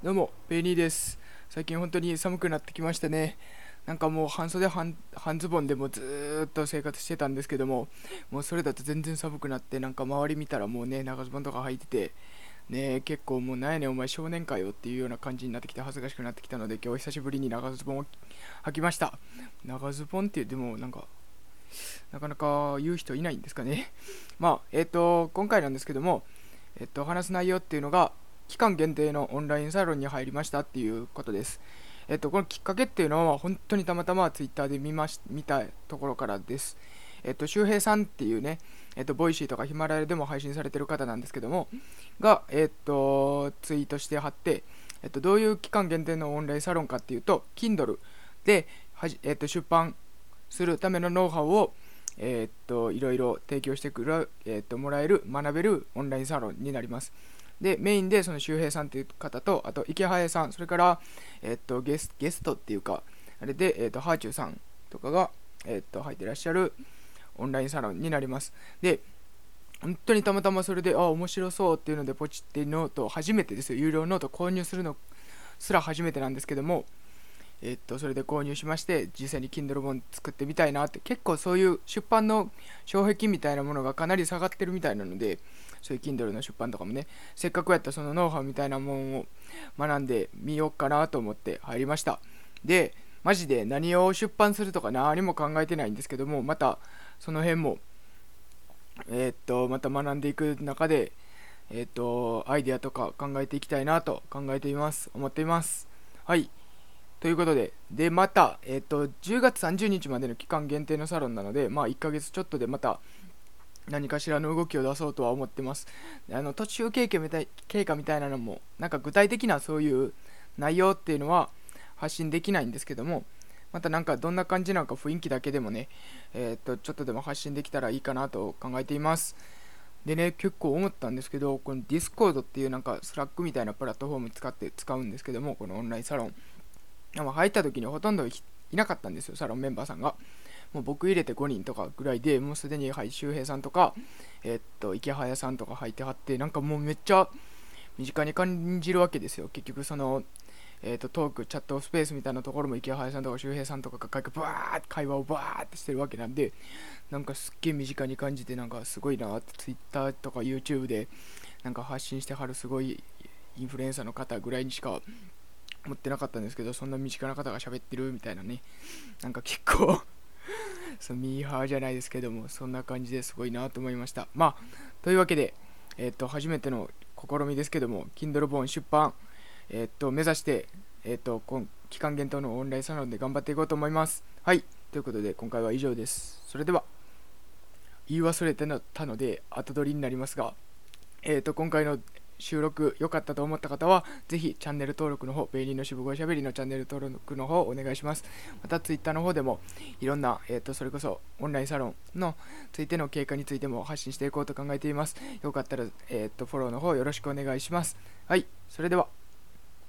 どうも、ベニーです。最近本当に寒くなってきましたね。なんかもう半袖半ズボンでもずーっと生活してたんですけども、もうそれだと全然寒くなって、なんか周り見たらもうね、長ズボンとか履いてて、ね結構もうなんやねんお前少年かよっていうような感じになってきて恥ずかしくなってきたので、今日久しぶりに長ズボンを履きました。長ズボンってでもなんか、なかなか言う人いないんですかね。まあ、えっ、と、今回なんですけども、えっ、と、話す内容っていうのが、期間限定のオンラインサロンに入りましたっていうことです。えっと、このきっかけっていうのは本当にたまたまツイッターで見まし見たところからです。えっと、周平さんっていうね、えっと、 Voicy とかヒマラヤでも配信されてる方なんですけども、が、えっと、ツイートしてはって、えっと、どういう期間限定のオンラインサロンかっていうと、Kindle ではじ、えっと、出版するためのノウハウを、えっと、いろいろ提供してくる、えっと、もらえる、学べるオンラインサロンになります。で、メインでその周平さんっていう方と、あとイケハヤさん、それから、えっと、ゲスゲストっていうか、あれで、えっと、はあちゅうさんとかが、えっと、入ってらっしゃるオンラインサロンになります。で、本当にたまたまそれで、あ、面白そうっていうので、ポチって note、初めてですよ、有料ノート購入するのすら初めてなんですけども、えっと、それで購入しまして、実際に Kindle 本作ってみたいなって、結構そういう出版の障壁みたいなものがかなり下がってるみたいなので、そういう Kindle の出版とかもね、せっかくやったそのノウハウみたいなものを学んでみようかなと思って入りました。で、マジで何を出版するとか何も考えてないんですけども、またその辺も、えーっと、また学んでいく中で、えーっと、アイデアとか考えていきたいなと考えています。思っています。はい。ということで、で、また、えーっと、10月30日までの期間限定のサロンなので、まあ、1ヶ月ちょっとでまた、何かしらの動きを出そうとは思ってます。あの途中経過みたい経過みたいなのも、なんか具体的なそういう内容っていうのは発信できないんですけども、またなんかどんな感じなのか雰囲気だけでもね、えーっとちょっとでも発信できたらいいかなと考えています。でね、結構思ったんですけど、この Discord っていうなんか Slack みたいなプラットフォーム使って使うんですけども、このオンラインサロン。でも入った時にほとんどいなかったんですよ、サロンメンバーさんが。もう僕入れて5人とかぐらいでもうすでに、はい、周平さんとか、えーっと池早さんとか入ってはってなんかもうめっちゃ身近に感じるわけですよ結局その、えーっとトークチャットスペースみたいなところも池早さんとか周平さんとかがバーって会話をバーってしてるわけなんでなんかすっげえ身近に感じてなんかすごいなって Twitter とか YouTube でなんか発信してはるすごいインフルエンサーの方ぐらいにしか思ってなかったんですけどそんな身近な方が喋ってるみたいなね。なんか結構 そうミーハーじゃないですけどもそんな感じですごいなと思いました。まあというわけでえっ、と初めての試みですけども Kindle 本出版えっ、と目指してえっ、と期間限定のオンラインサロンで頑張っていこうと思います。はい。ということで今回は以上です。それでは言い忘れてたので後取りになりますがえっ、と今回の収録良かったと思った方は、ぜひチャンネル登録の方、ベイリーの渋語しゃべりのチャンネル登録の方お願いします。またツイッターの方でも、いろんな、えっ、と、それこそオンラインサロンのついての経過についても発信していこうと考えています。よかったら、えっ、と、フォローの方よろしくお願いします。はい、それでは。